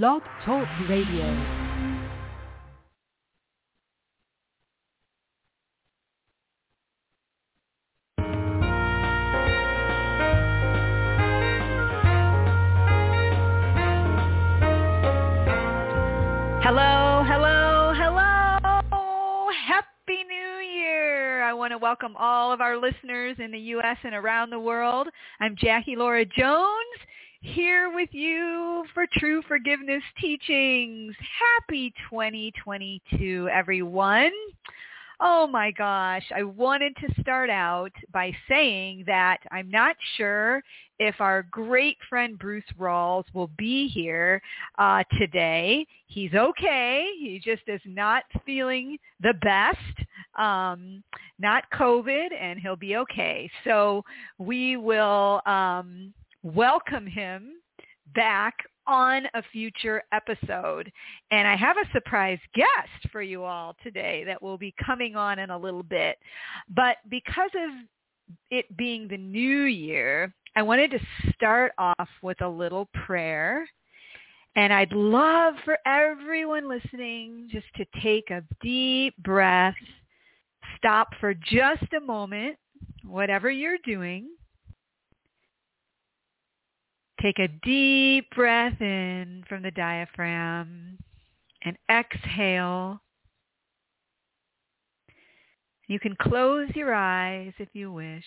Blog Talk Radio. Hello, hello, hello. Happy New Year. I want to welcome all of our listeners in the U.S. and around the world. I'm Jackie Lora Jones here with you for True Forgiveness Teachings. Happy 2022, everyone. Oh my gosh, I wanted to start out by saying that I'm not sure if our great friend Bruce Rawles will be here uh, today. He's okay. He just is not feeling the best, um, not COVID, and he'll be okay. So we will um, welcome him back on a future episode. And I have a surprise guest for you all today that will be coming on in a little bit. But because of it being the new year, I wanted to start off with a little prayer. And I'd love for everyone listening just to take a deep breath, stop for just a moment, whatever you're doing, Take a deep breath in from the diaphragm and exhale. You can close your eyes if you wish.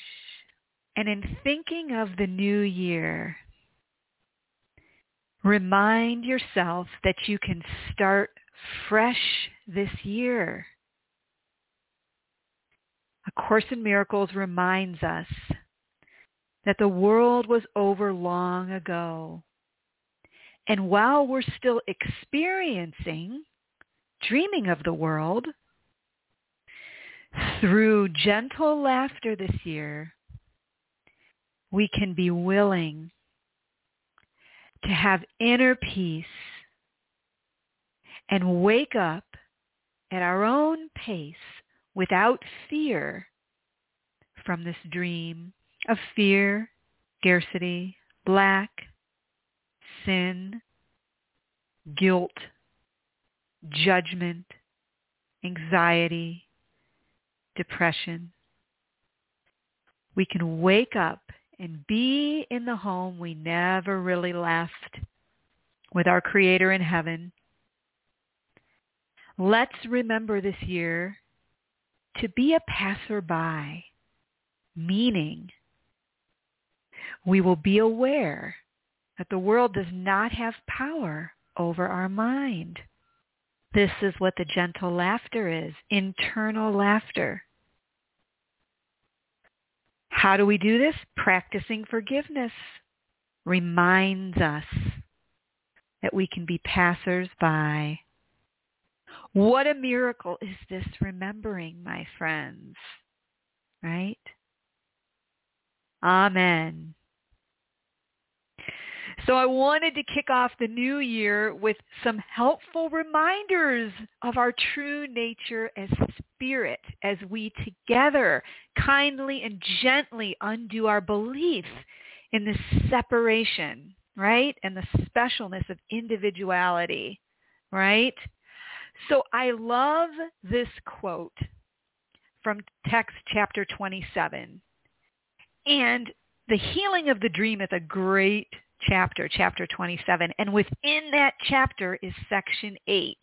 And in thinking of the new year, remind yourself that you can start fresh this year. A Course in Miracles reminds us that the world was over long ago. And while we're still experiencing, dreaming of the world, through gentle laughter this year, we can be willing to have inner peace and wake up at our own pace without fear from this dream of fear, scarcity, lack, sin, guilt, judgment, anxiety, depression. We can wake up and be in the home we never really left with our Creator in heaven. Let's remember this year to be a passerby, meaning we will be aware that the world does not have power over our mind. This is what the gentle laughter is, internal laughter. How do we do this? Practicing forgiveness reminds us that we can be passers-by. What a miracle is this remembering, my friends, right? Amen. So I wanted to kick off the new year with some helpful reminders of our true nature as spirit as we together kindly and gently undo our belief in the separation, right? And the specialness of individuality, right? So I love this quote from text chapter 27. And the healing of the dream is a great chapter, chapter 27. And within that chapter is section 8,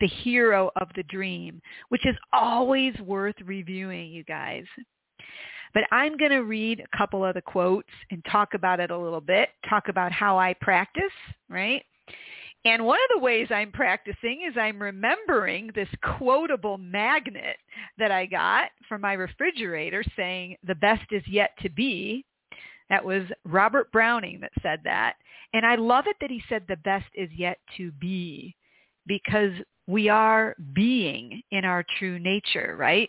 the hero of the dream, which is always worth reviewing, you guys. But I'm going to read a couple of the quotes and talk about it a little bit, talk about how I practice, right? And one of the ways I'm practicing is I'm remembering this quotable magnet that I got from my refrigerator saying the best is yet to be that was Robert Browning that said that. And I love it that he said the best is yet to be because we are being in our true nature, right?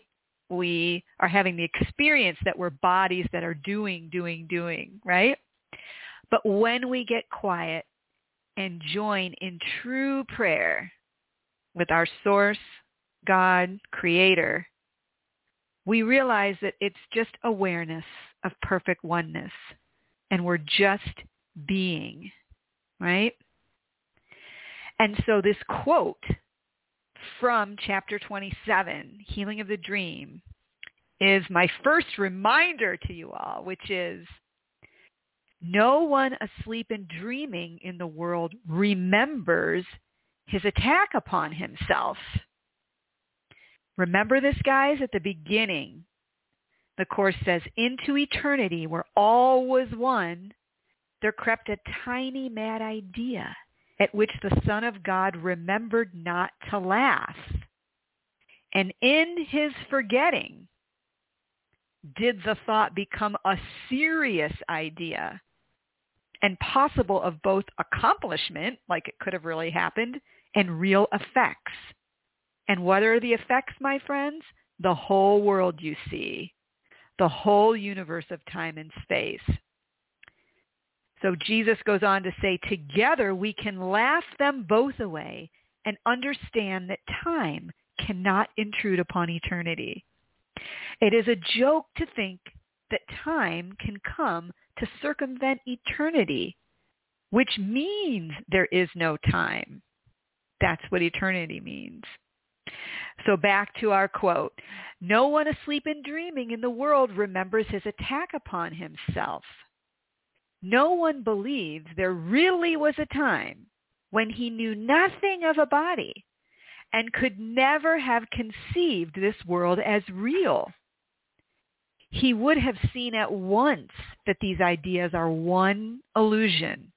We are having the experience that we're bodies that are doing, doing, doing, right? But when we get quiet and join in true prayer with our source, God, creator, we realize that it's just awareness of perfect oneness and we're just being, right? And so this quote from chapter 27, Healing of the Dream, is my first reminder to you all, which is no one asleep and dreaming in the world remembers his attack upon himself. Remember this, guys, at the beginning. The Course says, into eternity where all was one, there crept a tiny mad idea at which the Son of God remembered not to laugh. And in his forgetting did the thought become a serious idea and possible of both accomplishment, like it could have really happened, and real effects. And what are the effects, my friends? The whole world you see, the whole universe of time and space. So Jesus goes on to say, together we can laugh them both away and understand that time cannot intrude upon eternity. It is a joke to think that time can come to circumvent eternity, which means there is no time. That's what eternity means. So back to our quote. No one asleep and dreaming in the world remembers his attack upon himself. No one believes there really was a time when he knew nothing of a body and could never have conceived this world as real. He would have seen at once that these ideas are one illusion,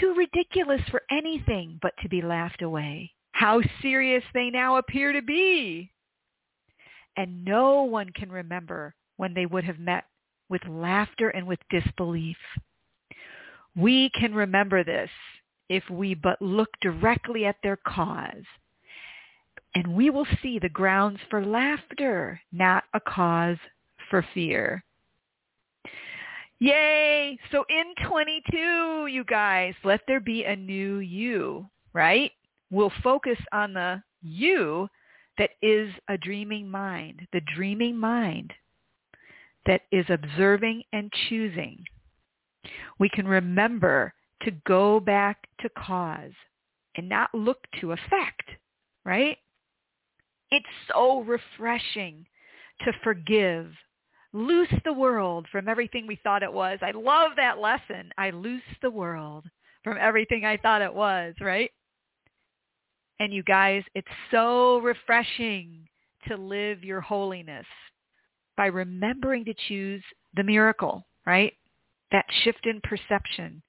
too ridiculous for anything but to be laughed away. How serious they now appear to be. And no one can remember when they would have met with laughter and with disbelief. We can remember this if we but look directly at their cause. And we will see the grounds for laughter, not a cause for fear. Yay! So in 22, you guys, let there be a new you, right? We'll focus on the you that is a dreaming mind, the dreaming mind that is observing and choosing. We can remember to go back to cause and not look to effect, right? It's so refreshing to forgive loose the world from everything we thought it was. I love that lesson. I loose the world from everything I thought it was, right? And you guys, it's so refreshing to live your holiness by remembering to choose the miracle, right? That shift in perception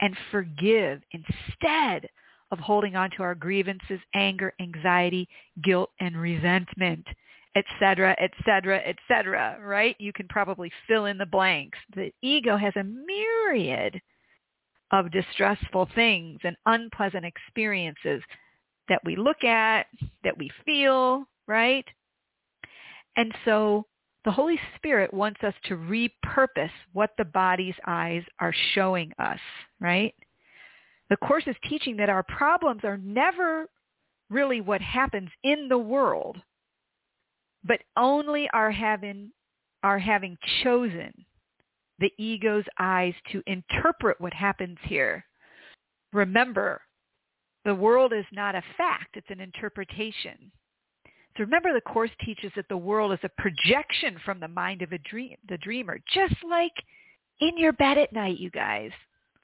and forgive instead of holding on to our grievances, anger, anxiety, guilt, and resentment etc., etc., etc., right? You can probably fill in the blanks. The ego has a myriad of distressful things and unpleasant experiences that we look at, that we feel, right? And so the Holy Spirit wants us to repurpose what the body's eyes are showing us, right? The Course is teaching that our problems are never really what happens in the world, but only are having are having chosen the ego's eyes to interpret what happens here. Remember, the world is not a fact, it's an interpretation. So remember the Course teaches that the world is a projection from the mind of a dream, the dreamer, just like in your bed at night, you guys,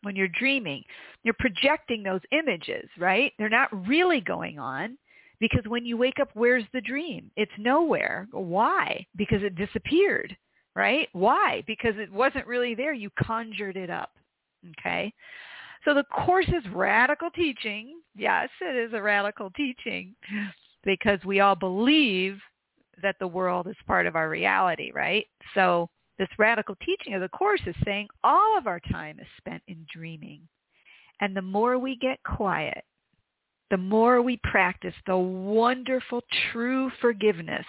when you're dreaming. You're projecting those images, right? They're not really going on. Because when you wake up, where's the dream? It's nowhere. Why? Because it disappeared, right? Why? Because it wasn't really there. You conjured it up. Okay? So the course is radical teaching. Yes, it is a radical teaching because we all believe that the world is part of our reality, right? So this radical teaching of the course is saying all of our time is spent in dreaming. And the more we get quiet the more we practice the wonderful true forgiveness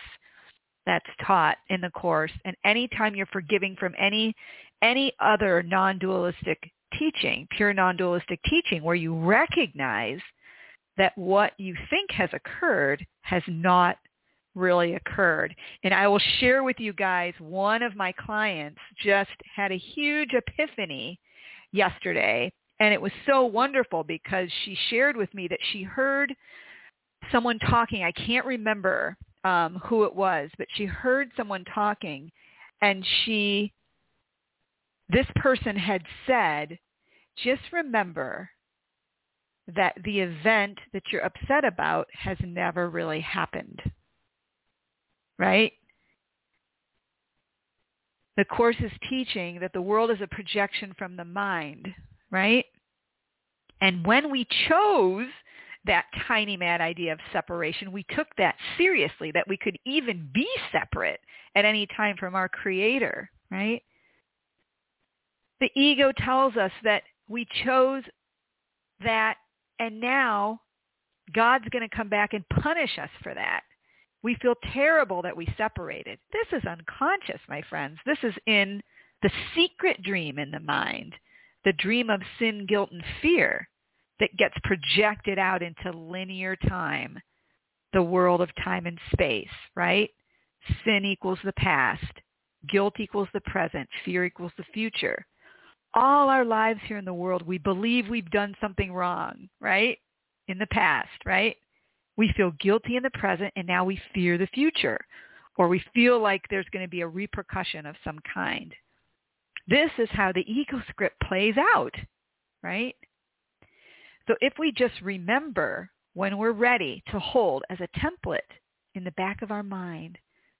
that's taught in the course. And anytime you're forgiving from any any other non-dualistic teaching pure non-dualistic teaching where you recognize that what you think has occurred has not really occurred. And i will share with you guys one of my clients just had a huge epiphany yesterday And it was so wonderful because she shared with me that she heard someone talking. I can't remember um, who it was, but she heard someone talking and she, this person had said, just remember that the event that you're upset about has never really happened. Right? The Course is teaching that the world is a projection from the mind, right? And when we chose that tiny mad idea of separation, we took that seriously, that we could even be separate at any time from our creator, right? The ego tells us that we chose that and now God's going to come back and punish us for that. We feel terrible that we separated. This is unconscious, my friends. This is in the secret dream in the mind, the dream of sin, guilt, and fear that gets projected out into linear time, the world of time and space, right? Sin equals the past. Guilt equals the present. Fear equals the future. All our lives here in the world, we believe we've done something wrong, right? In the past, right? We feel guilty in the present and now we fear the future. Or we feel like there's going to be a repercussion of some kind. This is how the ego script plays out, right? So if we just remember when we're ready to hold as a template in the back of our mind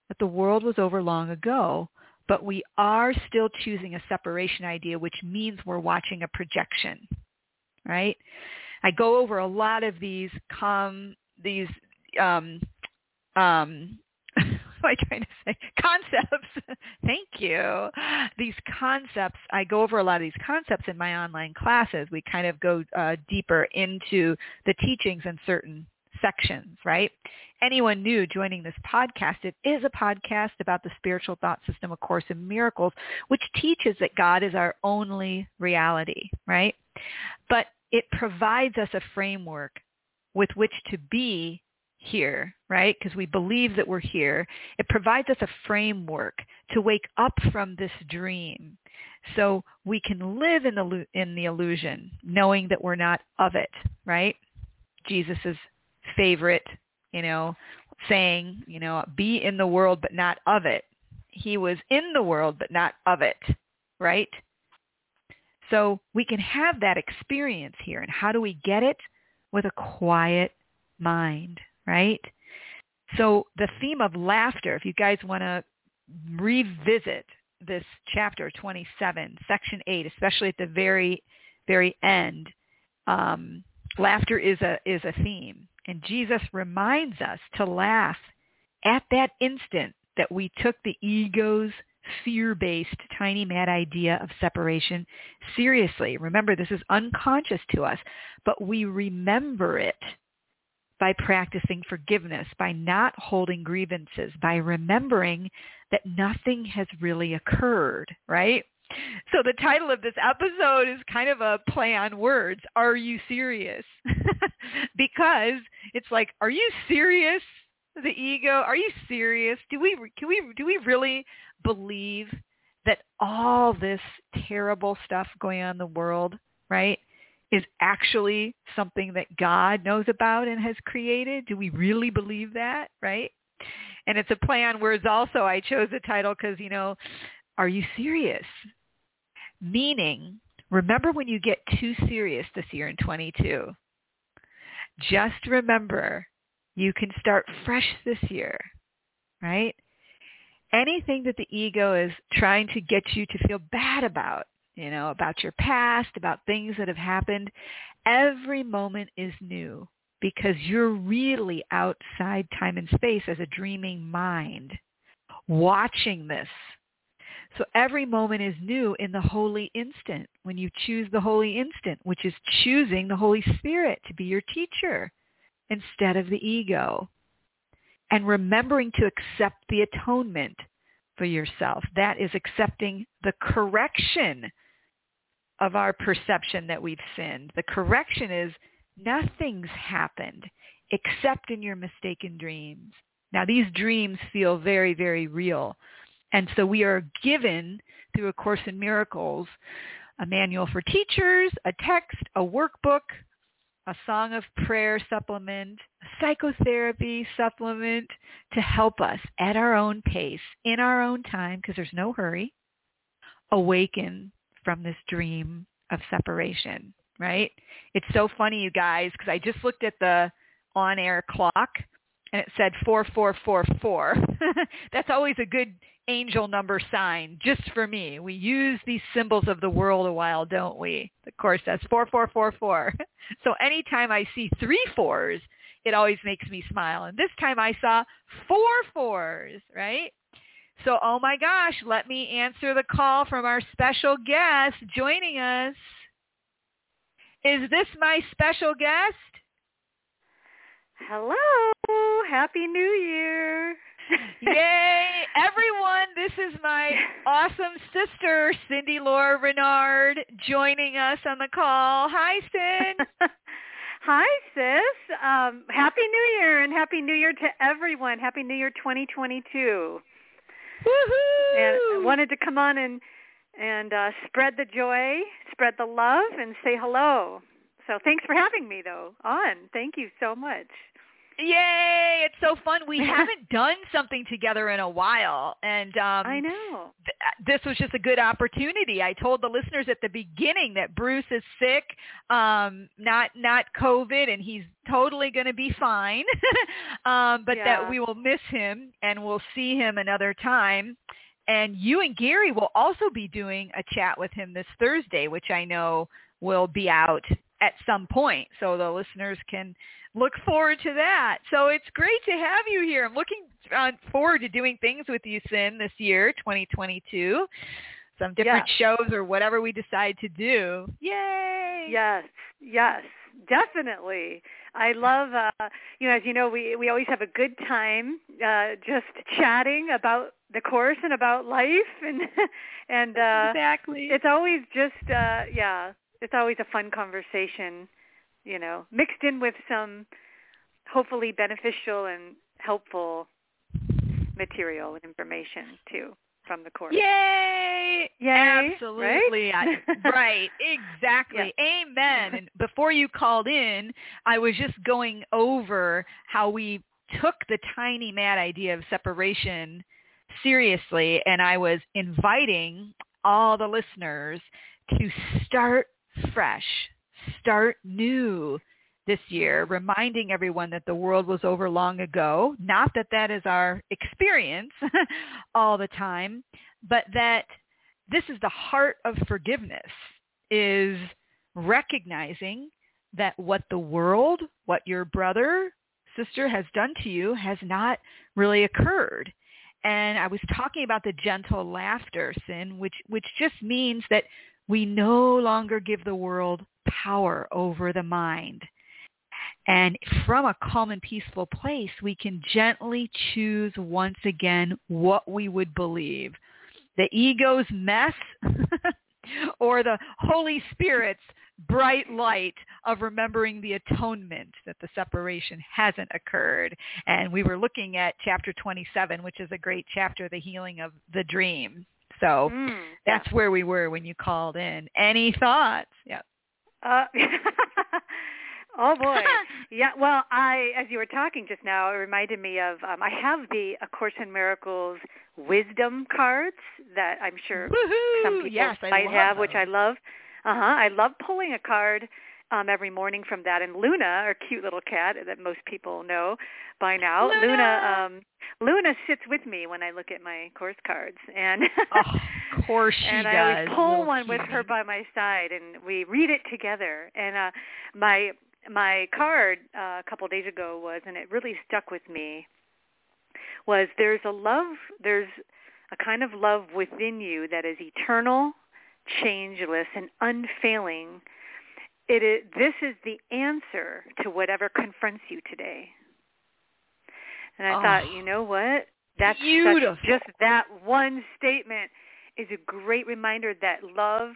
that the world was over long ago, but we are still choosing a separation idea, which means we're watching a projection, right? I go over a lot of these com these um um am I trying to say? Concepts. Thank you. These concepts, I go over a lot of these concepts in my online classes. We kind of go uh, deeper into the teachings in certain sections, right? Anyone new joining this podcast, it is a podcast about the spiritual thought system, A Course in Miracles, which teaches that God is our only reality, right? But it provides us a framework with which to be here, right? Because we believe that we're here. It provides us a framework to wake up from this dream so we can live in the, in the illusion knowing that we're not of it, right? Jesus's favorite, you know, saying, you know, be in the world but not of it. He was in the world but not of it, right? So we can have that experience here. And how do we get it? With a quiet mind, right? So the theme of laughter, if you guys want to revisit this chapter 27, section 8, especially at the very, very end, um, laughter is a, is a theme. And Jesus reminds us to laugh at that instant that we took the ego's fear-based tiny mad idea of separation seriously. Remember, this is unconscious to us, but we remember it by practicing forgiveness, by not holding grievances, by remembering that nothing has really occurred, right? So the title of this episode is kind of a play on words. Are you serious? because it's like, are you serious? The ego, are you serious? Do we can we do we really believe that all this terrible stuff going on in the world, right? Is actually something that God knows about and has created? Do we really believe that, right? And it's a play on words also. I chose the title because, you know, are you serious? Meaning, remember when you get too serious this year in 22. Just remember you can start fresh this year, right? Anything that the ego is trying to get you to feel bad about, you know, about your past, about things that have happened. Every moment is new because you're really outside time and space as a dreaming mind watching this. So every moment is new in the holy instant when you choose the holy instant, which is choosing the Holy Spirit to be your teacher instead of the ego. And remembering to accept the atonement for yourself. That is accepting the correction of our perception that we've sinned. The correction is nothing's happened except in your mistaken dreams. Now these dreams feel very, very real. And so we are given through A Course in Miracles a manual for teachers, a text, a workbook, a song of prayer supplement, a psychotherapy supplement to help us at our own pace, in our own time, because there's no hurry, awaken from this dream of separation, right? It's so funny, you guys, because I just looked at the on-air clock and it said 4444. That's always a good angel number sign just for me. We use these symbols of the world a while, don't we? Of course, that's 4444. So anytime I see three fours, it always makes me smile. And this time I saw four fours, right? So, oh my gosh, let me answer the call from our special guest joining us. Is this my special guest? Hello. Happy New Year. Yay. Everyone, this is my awesome sister, Cindy Lora-Renard, joining us on the call. Hi, Cindy. Hi, sis. Um, happy New Year and Happy New Year to everyone. Happy New Year 2022. Woohoo! And I wanted to come on and and uh, spread the joy, spread the love, and say hello. So thanks for having me, though, on. Thank you so much. Yay! It's so fun. We haven't done something together in a while, and um, I know th- this was just a good opportunity. I told the listeners at the beginning that Bruce is sick, um, not not COVID, and he's totally going to be fine. um, but Yeah. that we will miss him, and we'll see him another time. And you and Gary will also be doing a chat with him this Thursday, which I know will be out at some point, so the listeners can look forward to that. So it's great to have you here. I'm looking uh, forward to doing things with you, Sin, this year, 2022. Some different shows or whatever we decide to do. Yay! Yes, yes, definitely. I love, uh, you know, as you know, we we always have a good time uh, just chatting about the course and about life, and and uh, exactly. it's always just, uh, yeah, it's always a fun conversation, you know, mixed in with some hopefully beneficial and helpful material and information too from the course. Yay! Yay, Absolutely. right? I- right. Exactly. Amen. And before you called in, I was just going over how we took the tiny mad idea of separation seriously and I was inviting all the listeners to start fresh, start new this year, reminding everyone that the world was over long ago. Not that that is our experience all the time, but that this is the heart of forgiveness is recognizing that what the world, what your brother, sister has done to you has not really occurred. And I was talking about the gentle laughter sin, which which just means that we no longer give the world power over the mind. And from a calm and peaceful place, we can gently choose once again what we would believe. The ego's mess or the Holy Spirit's bright light of remembering the atonement that the separation hasn't occurred. And we were looking at chapter 27, which is a great chapter, the healing of the dream. So Mm, that's where we were when you called in. Any thoughts? Yeah. Uh, oh boy. Yeah. Well, I, as you were talking just now, it reminded me of. Um, I have the A Course in Miracles wisdom cards that I'm sure Woohoo! some people yes, might have, which I love. Uh huh. I love pulling a card um, every morning from that. And Luna, our cute little cat that most people know by now, Luna! um, Luna sits with me when I look at my course cards, and Oh, of course she and does. I always pull little one with her by my side, and we read it together. And uh, my my card uh, a couple of days ago was, and it really stuck with me, was there's a love, there's a kind of love within you that is eternal, changeless, and unfailing. It is, this is the answer to whatever confronts you today. And I Oh, thought, you know what? That's such, just that one statement is a great reminder that love,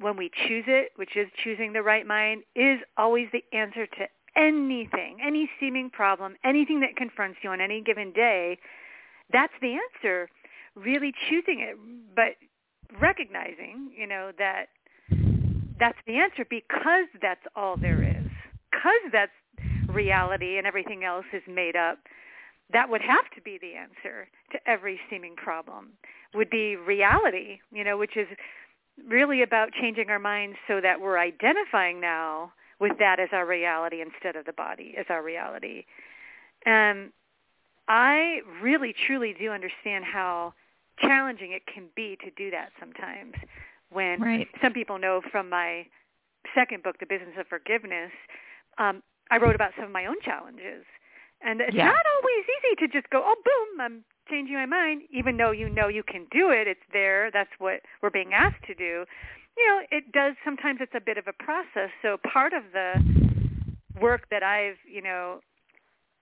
when we choose it, which is choosing the right mind, is always the answer to anything, any seeming problem, anything that confronts you on any given day. That's the answer. Really choosing it, but recognizing, you know, that that's the answer because that's all there is. Because that's reality and everything else is made up. That would have to be the answer to every seeming problem. Would be reality, you know, which is really about changing our minds so that we're identifying now with that as our reality instead of the body as our reality. And I really truly do understand how challenging it can be to do that sometimes when right. some people know from my second book, The Business of Forgiveness, um, I wrote about some of my own challenges. And it's yeah. not always easy to just go, oh, boom, I'm changing my mind, even though you know you can do it. It's there. That's what we're being asked to do. You know, it does, sometimes it's a bit of a process. So part of the work that I've, you know,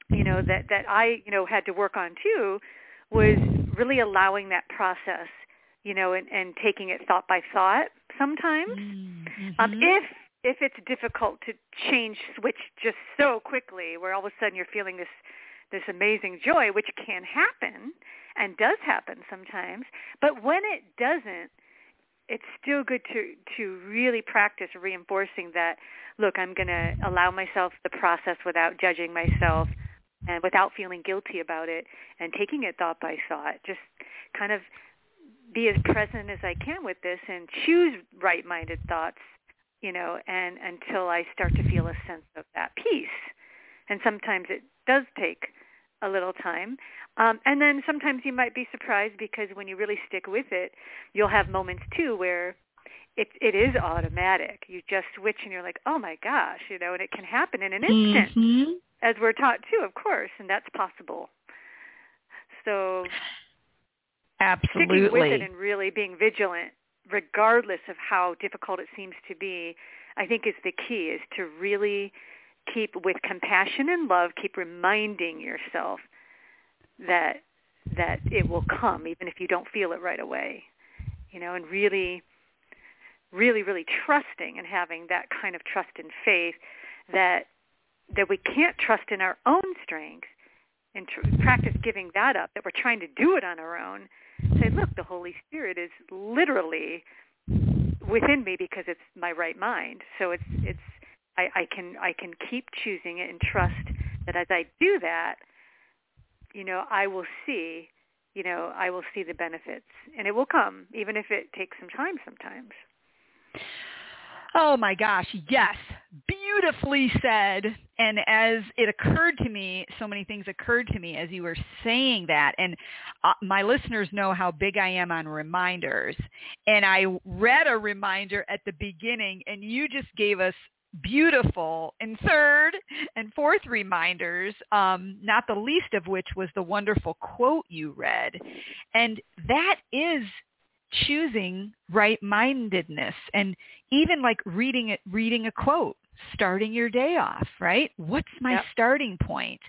you know, that, that I, you know, had to work on too was really allowing that process, you know, and, and taking it thought by thought sometimes. Mm-hmm. Um, if if it's difficult to change switch just so quickly, where all of a sudden you're feeling this this amazing joy, which can happen and does happen sometimes, but when it doesn't, it's still good to to really practice reinforcing that. Look, I'm going to allow myself the process without judging myself and without feeling guilty about it and taking it thought by thought. Just kind of be as present as I can with this and choose right-minded thoughts, you know, and until I start to feel a sense of that peace. And sometimes it does take a little time. Um, and then sometimes you might be surprised because when you really stick with it, you'll have moments too where it it is automatic. You just switch and you're like, oh my gosh, you know, and it can happen in an instant, mm-hmm. as we're taught too, of course, and that's possible. So absolutely sticking with it and really being vigilant, regardless of how difficult it seems to be, I think is the key. Is to really keep with compassion and love, keep reminding yourself that that it will come, even if you don't feel it right away. You know, and really, really, really trusting and having that kind of trust and faith that that we can't trust in our own strength and tr- practice giving that up, that we're trying to do it on our own. Say, look, the Holy Spirit is literally within me because it's my right mind. So it's it's I, I can I can keep choosing it and trust that as I do that, you know, I will see, you know, I will see the benefits, and it will come, even if it takes some time sometimes. Oh my gosh, yes. Beautifully said. And as it occurred to me, so many things occurred to me as you were saying that. And uh, my listeners know how big I am on reminders. And I read a reminder at the beginning and you just gave us beautiful and third and fourth reminders, um, not the least of which was the wonderful quote you read. And that is choosing right-mindedness and even like reading it, reading a quote, starting your day off, right? What's my yep. starting point?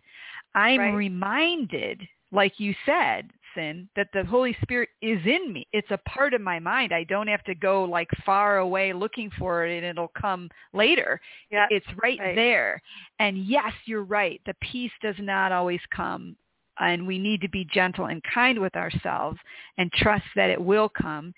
I'm right. reminded, like you said, sin, that the Holy Spirit is in me. It's a part of my mind. I don't have to go like far away looking for it and it'll come later. Yeah, it's right, right there. And yes, you're right. The peace does not always come and we need to be gentle and kind with ourselves and trust that it will come.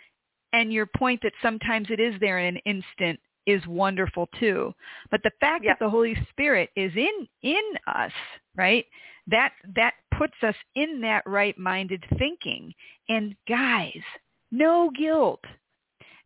And your point that sometimes it is there in an instant is wonderful too. But the fact that the Holy Spirit is in in us, right? That that puts us in that right-minded thinking. And guys, no guilt.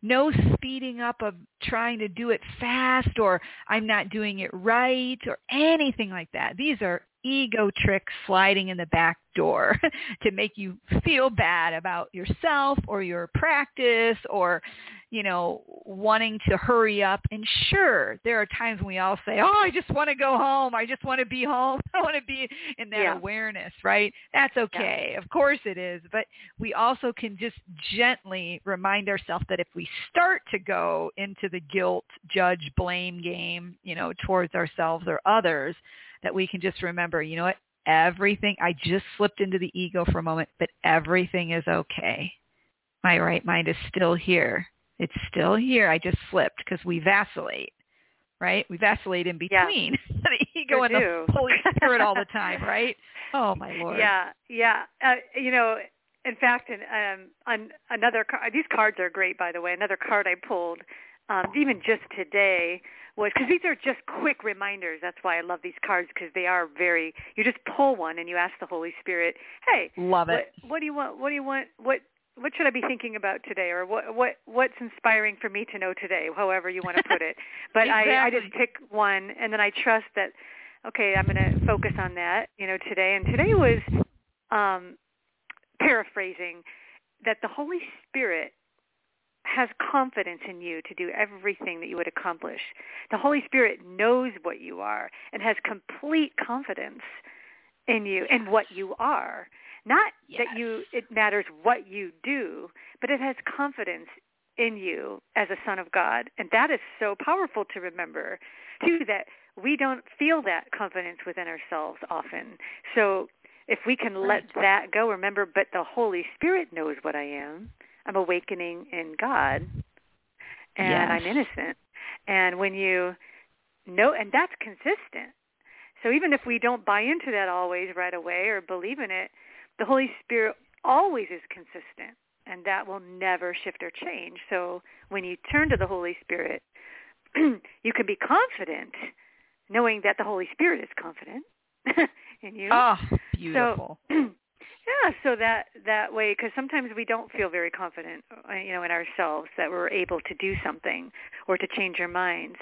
No speeding up of trying to do it fast or I'm not doing it right or anything like that. These are ego tricks sliding in the back door to make you feel bad about yourself or your practice or you know wanting to hurry up and sure there are times when we all say oh i just want to go home i just want to be home i want to be in that yeah. awareness right that's okay yeah. of course it is but we also can just gently remind ourselves that if we start to go into the guilt judge blame game you know towards ourselves or others that we can just remember, you know what? Everything, I just slipped into the ego for a moment, but everything is okay. My right mind is still here. It's still here. I just slipped because we vacillate, right? We vacillate in between yeah. the ego and do. the Holy Spirit all the time, right? Oh my Lord. Yeah, yeah. Uh, you know, in fact, in, um, on another card, these cards are great, by the way. Another card I pulled um, even just today was because these are just quick reminders. That's why I love these cards because they are very. You just pull one and you ask the Holy Spirit, "Hey, love it. What, what do you want? What do you want? What what should I be thinking about today, or what what what's inspiring for me to know today? However you want to put it. But exactly. I I just pick one, and then I trust that. Okay, I'm going to focus on that. You know, today, and today was um, paraphrasing that the Holy Spirit has confidence in you to do everything that you would accomplish. The Holy Spirit knows what you are and has complete confidence in you and what you are. Not yes. that you it matters what you do, but it has confidence in you as a son of God. And that is so powerful to remember too that we don't feel that confidence within ourselves often. So if we can right. let that go, remember, but the Holy Spirit knows what I am. I'm awakening in God, and yes. I'm innocent. And when you know, and that's consistent. So even if we don't buy into that always right away or believe in it, the Holy Spirit always is consistent, and that will never shift or change. So when you turn to the Holy Spirit, you can be confident knowing that the Holy Spirit is confident in you. Oh, beautiful. So, yeah, so that that way, because sometimes we don't feel very confident, uh, you know, in ourselves that we're able to do something or to change our minds.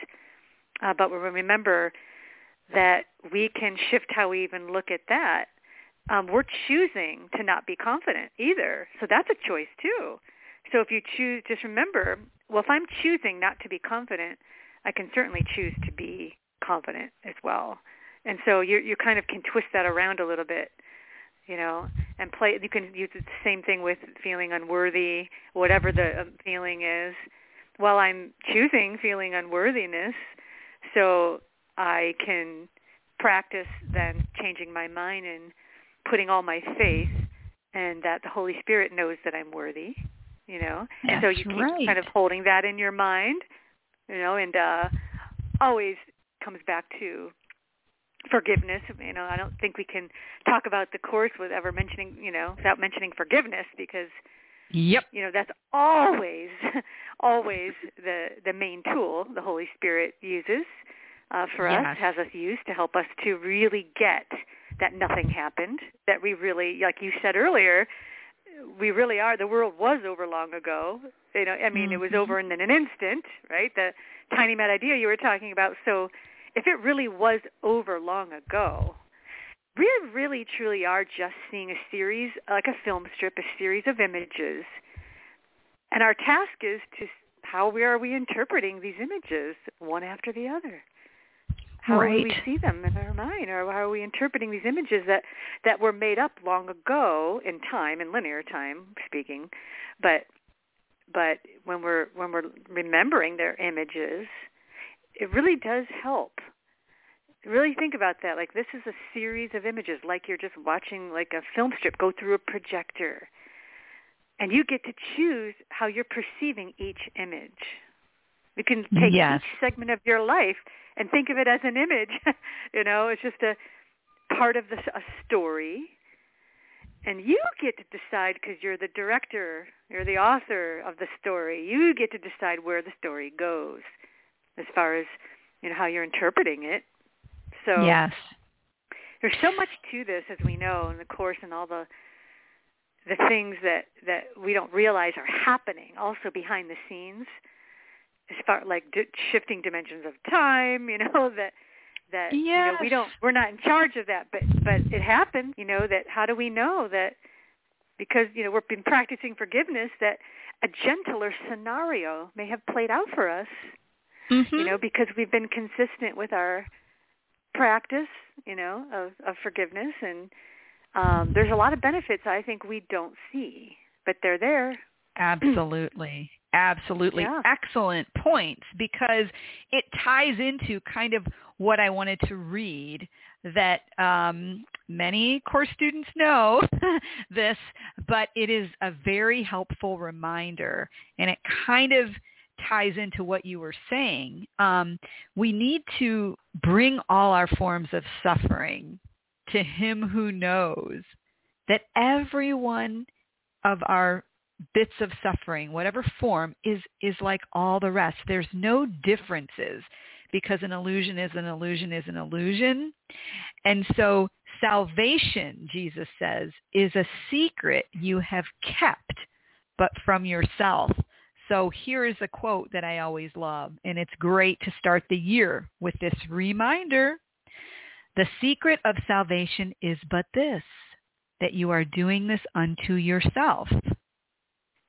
Uh, but we remember that we can shift how we even look at that. Um, we're choosing to not be confident either, so that's a choice too. So if you choose, just remember, well, if I'm choosing not to be confident, I can certainly choose to be confident as well. And so you you kind of can twist that around a little bit, you know, and play. You can use the same thing with feeling unworthy, whatever the um, feeling is. Well, I'm choosing feeling unworthiness, so I can practice then changing my mind and putting all my faith and that the Holy Spirit knows that I'm worthy, you know. That's and so you keep right. kind of holding that in your mind, you know, and uh always comes back to forgiveness. You know, I don't think we can talk about the course without ever mentioning, you know, without mentioning forgiveness because Yep. you know that's always always the the main tool the Holy Spirit uses uh, for Yes. us, has us use to help us to really get that nothing happened, that we really, like you said earlier, we really are. The world was over long ago. You know, I mean, it was Mhm. over in an instant, right? The tiny mad idea you were talking about. So, if it really was over long ago, we really truly are just seeing a series, like a film strip, a series of images, and our task is to how we are we interpreting these images one after the other how do we see them in our mind? Or how are we interpreting these images that that were made up long ago in time in linear time speaking but but when we're when we're remembering their images it really does help. Really think about that like this is a series of images like you're just watching like a film strip go through a projector. And you get to choose how you're perceiving each image. You can take Yes. each segment of your life and think of it as an image. you know, it's just a part of the, a story. And you get to decide because you're the director, you're the author of the story. You get to decide where the story goes as far as, you know, how you're interpreting it. So yes. there's so much to this as we know in the course and all the the things that that we don't realize are happening also behind the scenes as far like di- shifting dimensions of time you know that that you know we don't we're not in charge of that but but it happened you know that how do we know that because you know we've been practicing forgiveness that a gentler scenario may have played out for us Mhm. you know because we've been consistent with our practice you know of of forgiveness and um there's a lot of benefits i think we don't see but they're there Absolutely. Absolutely. Yeah. Excellent points because it ties into kind of what I wanted to read that um, many course students know this, but it is a very helpful reminder and it kind of ties into what you were saying. Um, we need to bring all our forms of suffering to him who knows that every one of our bits of suffering, whatever form, is is like all the rest. There's no differences because an illusion is an illusion is an illusion. And so salvation, Jesus says, is a secret you have kept, but from yourself. So here is a quote that I always love, and it's great to start the year with this reminder. The secret of salvation is but this, that you are doing this unto yourself.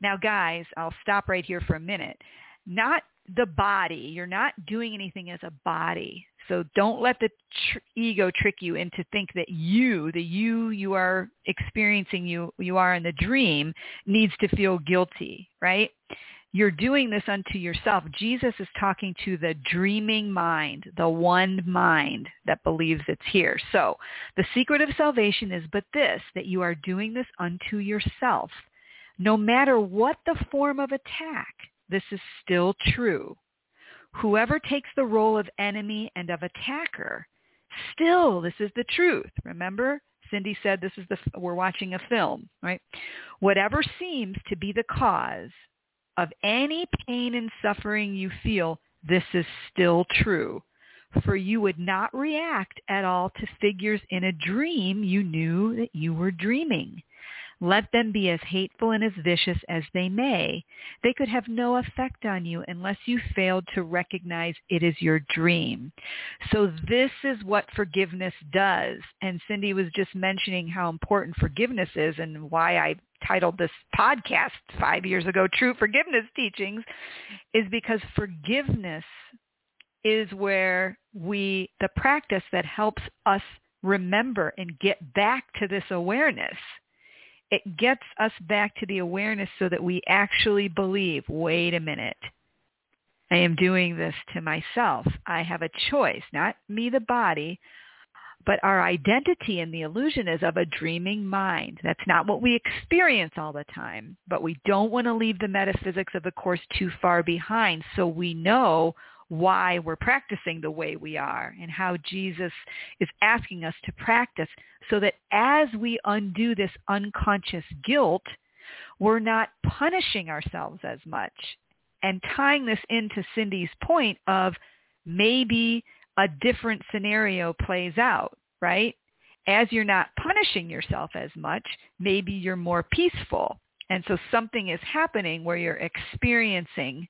Now, guys, I'll stop right here for a minute. Not the body. You're not doing anything as a body. So don't let the tr- ego trick you into think that you, the you you are experiencing you you are in the dream needs to feel guilty, right? You're doing this unto yourself. Jesus is talking to the dreaming mind, the one mind that believes it's here. So the secret of salvation is but this, that you are doing this unto yourself. No matter what the form of attack, this is still true. Whoever takes the role of enemy and of attacker, still this is the truth. Remember, Cindy said this is the we're watching a film, right? Whatever seems to be the cause of any pain and suffering you feel, this is still true. For you would not react at all to figures in a dream you knew that you were dreaming. Let them be as hateful and as vicious as they may. They could have no effect on you unless you failed to recognize it is your dream. So this is what forgiveness does. And Cindy was just mentioning how important forgiveness is and why I titled this podcast five years ago, True Forgiveness Teachings, is because forgiveness is where we, the practice that helps us remember and get back to this awareness it gets us back to the awareness so that we actually believe, wait a minute, I am doing this to myself. I have a choice, not me, the body, but our identity in the illusion is of a dreaming mind. That's not what we experience all the time, but we don't want to leave the metaphysics of the Course too far behind so we know why we're practicing the way we are and how Jesus is asking us to practice so that as we undo this unconscious guilt, we're not punishing ourselves as much. And tying this into Cindy's point of maybe a different scenario plays out, right? As you're not punishing yourself as much, maybe you're more peaceful. And so something is happening where you're experiencing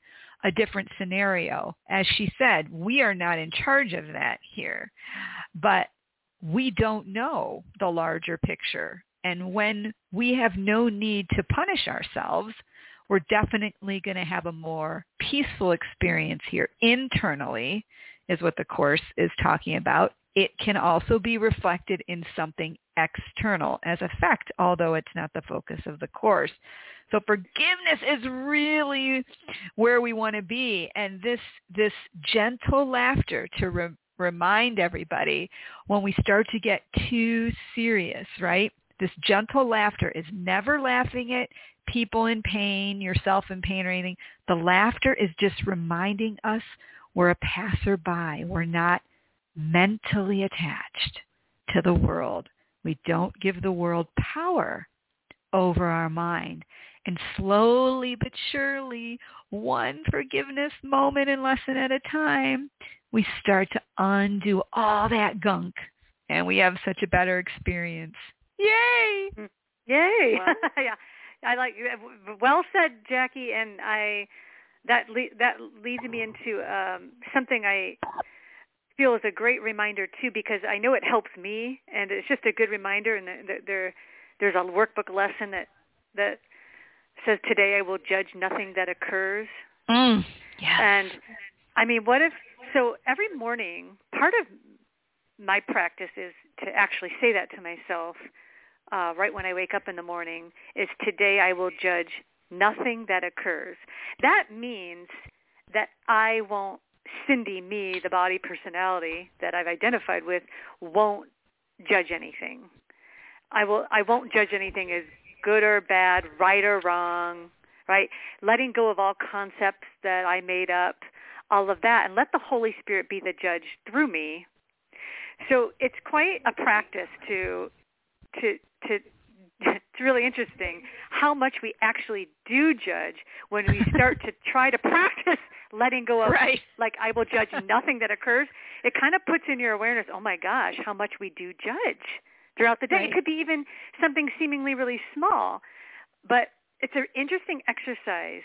a different scenario. As she said, we are not in charge of that here. But we don't know the larger picture. And when we have no need to punish ourselves, we're definitely going to have a more peaceful experience here internally is what the Course is talking about. It can also be reflected in something external as effect, although it's not the focus of the Course. So forgiveness is really where we want to be. And this, this gentle laughter to re- remind everybody when we start to get too serious, right? This gentle laughter is never laughing at people in pain, yourself in pain or anything. The laughter is just reminding us we're a passerby. We're not mentally attached to the world. We don't give the world power over our mind. And slowly but surely, one forgiveness moment and lesson at a time, we start to undo all that gunk and we have such a better experience. Yay! Mm. Yay! yeah, I like well said, Jackie, and I that le- that leads me into um, something I feel is a great reminder too, because I know it helps me, and it's just a good reminder. And there there's a workbook lesson that that says today I will judge nothing that occurs. Mm, yes. And I mean, what if so every morning part of my practice is to actually say that to myself uh, right when I wake up in the morning is today I will judge nothing that occurs. That means that I won't Cindy me, the body personality that I've identified with, won't judge anything. I will I won't judge anything as good or bad, right or wrong, right? Letting go of all concepts that I made up, all of that, and let the Holy Spirit be the judge through me. So it's quite a practice to to to it's really interesting how much we actually do judge when we start to try to practice letting go of right. like I will judge nothing that occurs. It kind of puts in your awareness, oh my gosh, how much we do judge throughout the day. Right. It could be even something seemingly really small. But it's an interesting exercise.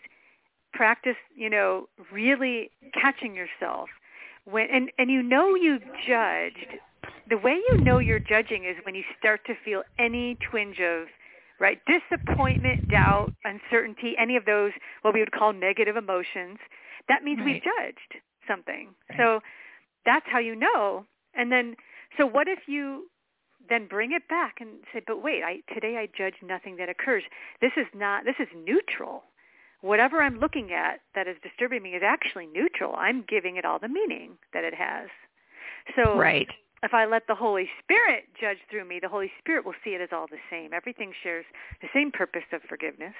Practice, you know, really catching yourself when and and you know you've judged the way you know you're judging is when you start to feel any twinge of right? Disappointment doubt uncertainty any of those what we would call negative emotions that means Right. we've judged something. Right. so that's how you know. And then so what if you then bring it back and say but wait i today i judge nothing that occurs. This is not this is neutral. Whatever i'm looking at that is disturbing me is actually neutral. I'm giving it all the meaning that it has. So Right. If I let the Holy Spirit judge through me, the Holy Spirit will see it as all the same. Everything shares the same purpose of forgiveness.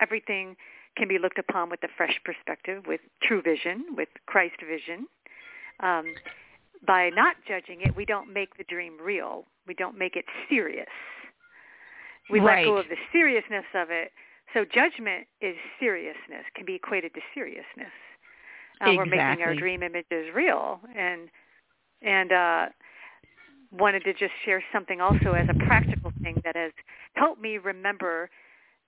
Everything can be looked upon with a fresh perspective, with true vision, with Christ vision. Um, by not judging it, we don't make the dream real. We don't make it serious. We let go of the seriousness of it. So judgment is seriousness, can be equated to seriousness. Uh, We're making our dream images real, and and uh, wanted to just share something also as a practical thing that has helped me remember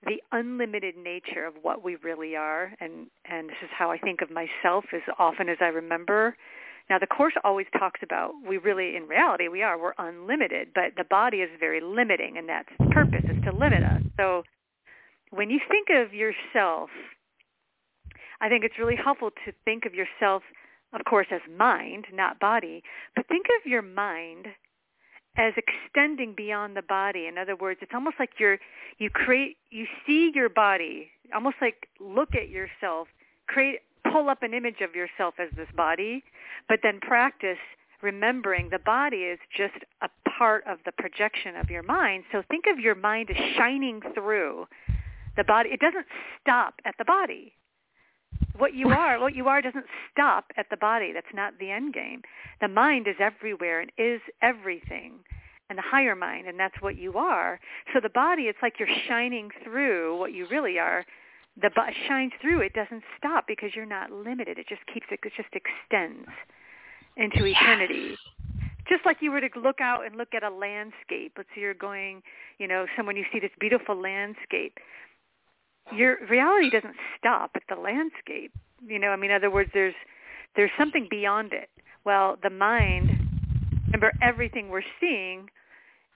the unlimited nature of what we really are. And and this is how I think of myself as often as I remember. Now the course always talks about we really in reality we are we're unlimited but the body is very limiting and that's its purpose is to limit us. So when you think of yourself I think it's really helpful to think of yourself of course as mind not body but think of your mind as extending beyond the body. In other words, it's almost like you're you create you see your body, almost like look at yourself, create pull up an image of yourself as this body, but then practice remembering the body is just a part of the projection of your mind. So think of your mind as shining through the body. It doesn't stop at the body. What you are, what you are doesn't stop at the body. That's not the end game. The mind is everywhere and is everything. And the higher mind, and that's what you are. So the body, it's like you're shining through what you really are. The bo- shines through. It doesn't stop because you're not limited. It just keeps it. It just extends into eternity. Just like you were to look out and look at a landscape. Let's say you're going, you know, someone you see this beautiful landscape your reality doesn't stop at the landscape. You know, I mean, in other words, there's there's something beyond it. Well, the mind, remember, everything we're seeing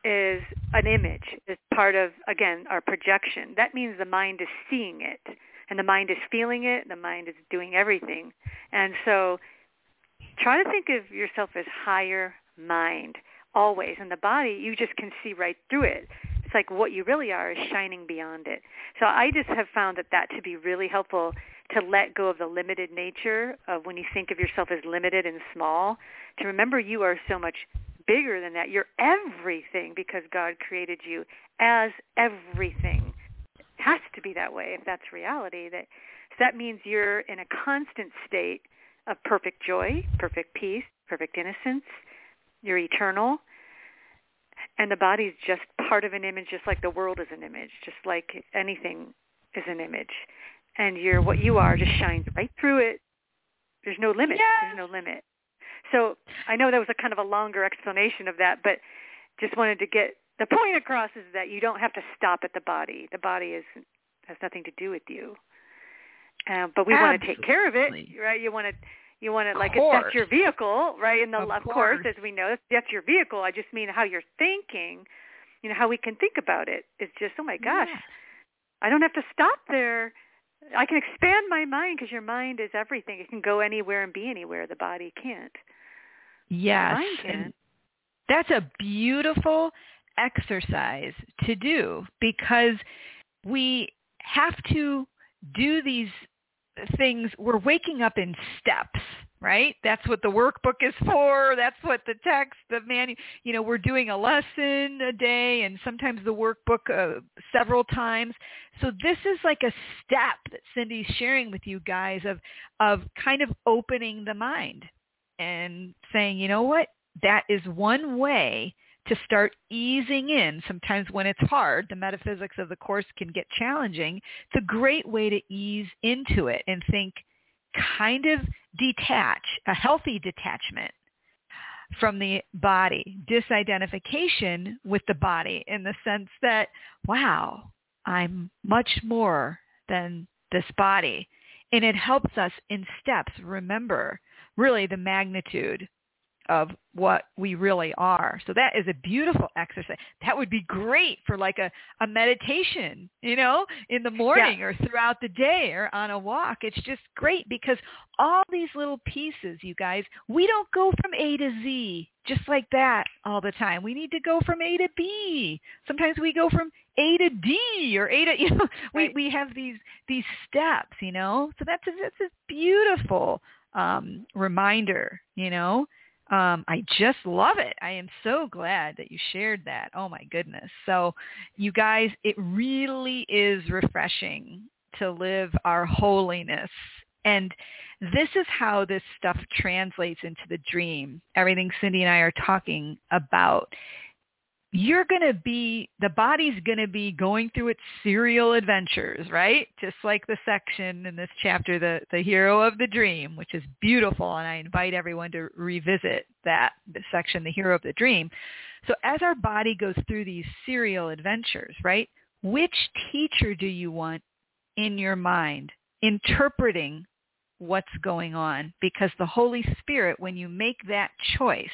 is an image. It's part of again our projection. That means the mind is seeing it, and the mind is feeling it. The mind is doing everything, and so try to think of yourself as higher mind always. And the body, you just can see right through it it's like what you really are is shining beyond it. So I just have found that that to be really helpful to let go of the limited nature of when you think of yourself as limited and small, to remember you are so much bigger than that. You're everything because God created you as everything. It has to be that way if that's reality. That so that means you're in a constant state of perfect joy, perfect peace, perfect innocence. You're eternal and the body is just part of an image just like the world is an image just like anything is an image. And you're what you are just shines right through it. There's no limit. Yes. there's no limit. So i know that was a kind of a longer explanation of that but just wanted to get the point across is that you don't have to stop at the body. The body is has nothing to do with you. Uh, but we want to take care of it right? You want to you want to like course. that's your vehicle, right? And the Of of course, course. as we know, that's your vehicle. I just mean how you're thinking. You know how we can think about it. it is just oh my gosh. I don't have to stop there. I can expand my mind because your mind is everything. It can go anywhere and be anywhere. The body can't. Yes. Can. That's a beautiful exercise to do because we have to do these things. We're waking up in steps, right? That's what the workbook is for. That's what the text, the manual, you know, we're doing a lesson a day and sometimes the workbook uh, several times. So this is like a step that Cindy's sharing with you guys of, of kind of opening the mind and saying, you know what, that is one way to start easing in. Sometimes when it's hard, the metaphysics of the course can get challenging. It's a great way to ease into it and think kind of detach, a healthy detachment from the body, disidentification with the body in the sense that, wow, I'm much more than this body. And it helps us in steps remember really the magnitude of what we really are. So that is a beautiful exercise. That would be great for like a, a meditation, you know, in the morning yeah. or throughout the day or on a walk. It's just great because all these little pieces, you guys, we don't go from A to Z just like that all the time. We need to go from A to B. Sometimes we go from A to D or A to you know we we have these these steps, you know. So that's a, that's a beautiful um reminder, you know. Um, I just love it. I am so glad that you shared that. Oh my goodness. So you guys, it really is refreshing to live our holiness. And this is how this stuff translates into the dream. Everything Cindy and I are talking about you're going to be, the body's going to be going through its serial adventures, right? Just like the section in this chapter, the, the hero of the dream, which is beautiful. And I invite everyone to revisit that section, the hero of the dream. So as our body goes through these serial adventures, right? Which teacher do you want in your mind interpreting what's going on because the Holy Spirit, when you make that choice,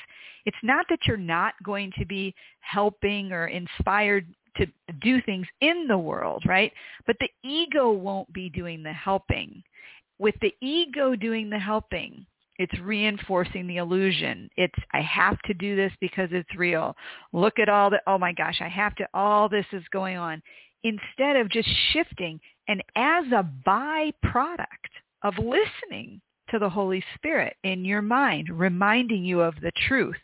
it's not that you're not going to be helping or inspired to do things in the world, right? But the ego won't be doing the helping. With the ego doing the helping, it's reinforcing the illusion. It's, I have to do this because it's real. Look at all the, oh my gosh, I have to, all this is going on. Instead of just shifting and as a byproduct of listening to the Holy Spirit in your mind, reminding you of the truth.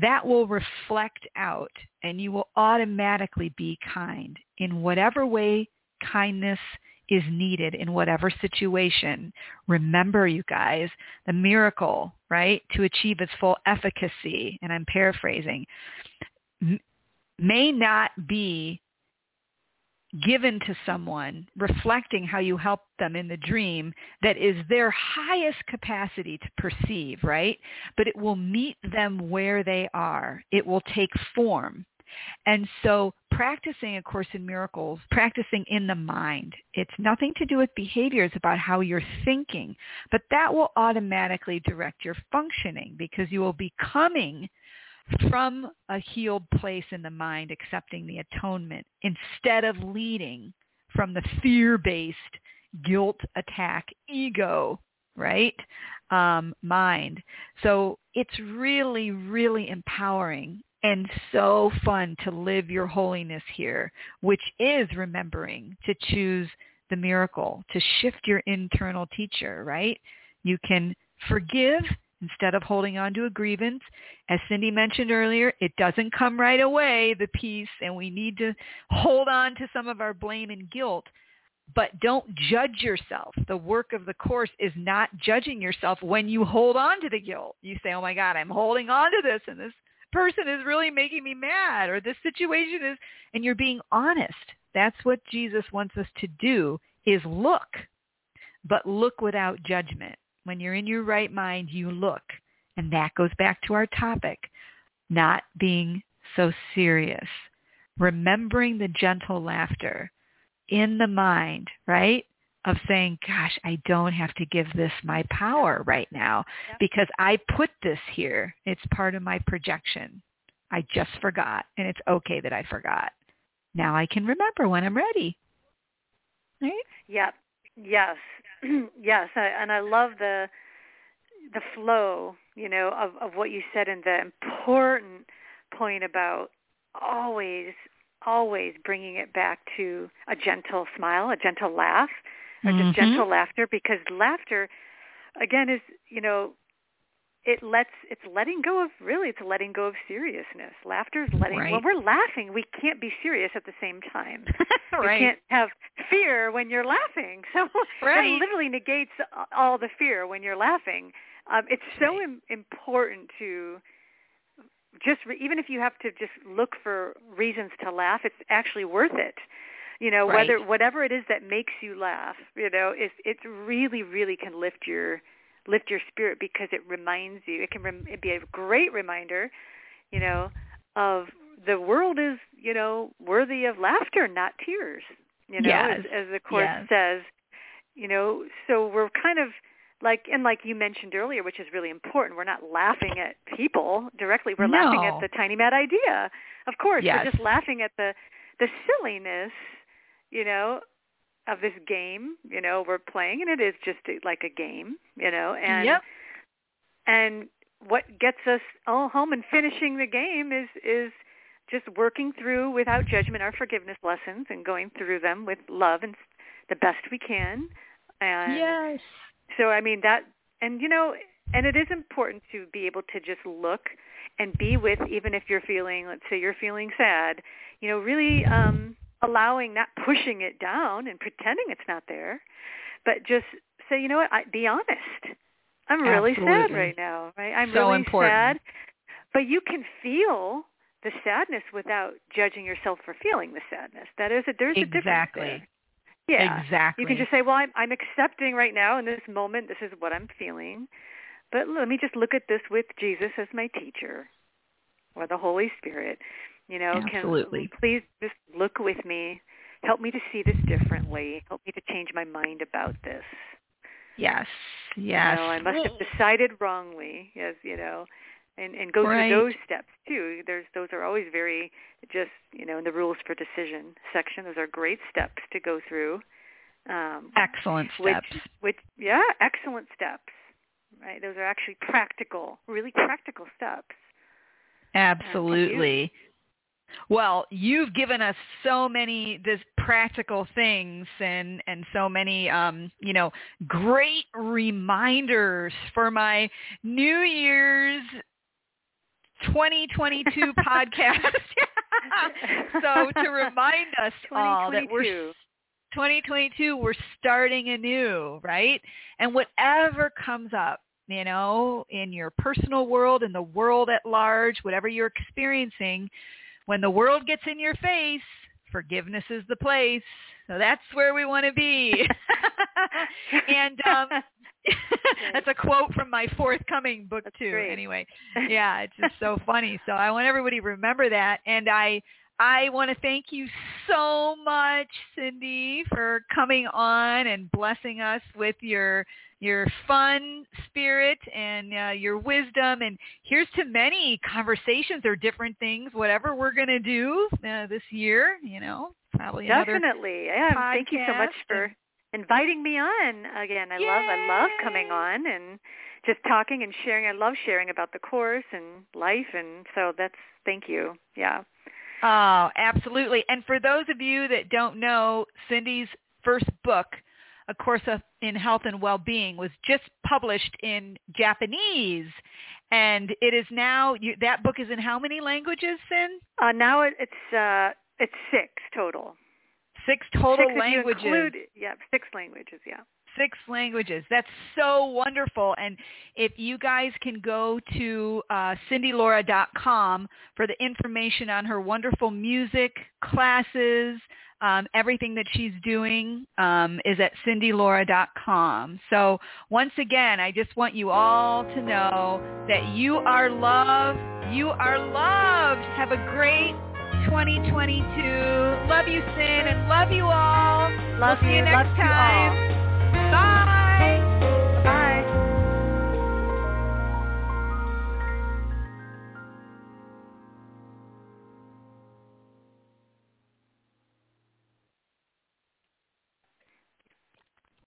That will reflect out and you will automatically be kind in whatever way kindness is needed in whatever situation. Remember, you guys, the miracle, right, to achieve its full efficacy, and I'm paraphrasing, may not be given to someone, reflecting how you help them in the dream, that is their highest capacity to perceive, right? But it will meet them where they are. It will take form. And so practicing A Course in Miracles, practicing in the mind, it's nothing to do with behavior. It's about how you're thinking. But that will automatically direct your functioning because you will be coming from a healed place in the mind, accepting the atonement, instead of leading from the fear-based guilt attack ego, right? Um, mind. So it's really, really empowering and so fun to live your holiness here, which is remembering to choose the miracle, to shift your internal teacher, right? You can forgive instead of holding on to a grievance. As Cindy mentioned earlier, it doesn't come right away, the peace, and we need to hold on to some of our blame and guilt. But don't judge yourself. The work of the Course is not judging yourself when you hold on to the guilt. You say, oh my God, I'm holding on to this and this person is really making me mad or this situation is, and you're being honest. That's what Jesus wants us to do is look, but look without judgment. When you're in your right mind, you look. And that goes back to our topic, not being so serious. Remembering the gentle laughter in the mind, right? Of saying, gosh, I don't have to give this my power right now because I put this here. It's part of my projection. I just forgot and it's okay that I forgot. Now I can remember when I'm ready. Right? Yep. Yes. yes, I, and I love the the flow, you know, of of what you said and the important point about always always bringing it back to a gentle smile, a gentle laugh, or just mm-hmm. gentle laughter because laughter again is, you know, it lets it's letting go of really it's letting go of seriousness. Laughter is letting right. when we're laughing, we can't be serious at the same time. right. You can't have fear when you're laughing. So right. it literally negates all the fear when you're laughing. Um, it's so Im- important to just re- even if you have to just look for reasons to laugh, it's actually worth it. You know, Right. whether whatever it is that makes you laugh, you know, it's it really really can lift your lift your spirit because it reminds you. It can rem- it be a great reminder, you know, of the world is you know worthy of laughter, not tears. You know, Yes. as, as the course Yes. says. You know, so we're kind of like and like you mentioned earlier, which is really important. We're not laughing at people directly. We're laughing at the tiny mad idea. Of course, Yes. we're just laughing at the the silliness, you know, of this game. You know, we're playing, and it is just like a game. You know, and Yep. and what gets us all home and finishing the game is is just working through without judgment our forgiveness lessons and going through them with love and the best we can. And yes. so I mean that and you know and it is important to be able to just look and be with even if you're feeling let's say you're feeling sad, you know, really um allowing not pushing it down and pretending it's not there, but just say, you know what, I, be honest. I'm really sad right now, right? I'm So really important. sad. But you can feel the sadness without judging yourself for feeling the sadness. That is a there's a difference Exactly. there. Yeah. Exactly. You can just say, well, I'm, I'm accepting right now in this moment. This is what I'm feeling. But let me just look at this with Jesus as my teacher or the Holy Spirit. You know, Absolutely. can please just look with me. Help me to see this differently. Help me to change my mind about this. Yes. Yes. You know, I must have decided wrongly, as you know, and and go Right. through those steps too. There's those are always very just you know in the rules for decision section. Those are great steps to go through. Um, Excellent steps. which, which, yeah, excellent steps. Right, those are actually practical, really practical steps. Absolutely. Well, you've given us so many this practical things and and so many um, you know, great reminders for my New Year's 2022 podcast. so to remind us all that we're 2022. 2022 we're starting anew, right? And whatever comes up, you know, in your personal world, in the world at large, whatever you're experiencing, when the world gets in your face, forgiveness is the place. So that's where we want to be. and um that's a quote from my forthcoming book That's too. great. Anyway, yeah, it's just so funny. So I want everybody to remember that. And I I want to thank you so much, Cindy, for coming on and blessing us with your your fun spirit and uh, your wisdom. And here's to many conversations or different things, whatever we're going to do uh, this year. You know, probably Definitely. Yeah, thank you so much for inviting me on again. I love I love coming on and just talking and sharing. I love sharing about the course and life and so that's thank you. Yeah. Oh, absolutely. And for those of you that don't know, Cindy's first book, A Course in Health and Well-Being, was just published in Japanese. And it is now, you, that book is in how many languages, Cin? Uh now it, it's uh it's 6 total. Six total six languages. include yeah, 6 languages, yeah. Six languages. That's so wonderful. And if you guys can go to uh, cindylora.com for the information on her wonderful music classes, um, everything that she's doing um, is at cindylora.com. So once again, I just want you all to know that you are loved. You are loved. Have a great 2022. Love you, Cin, and love you all. Love we'll see you. you next love time. You all side.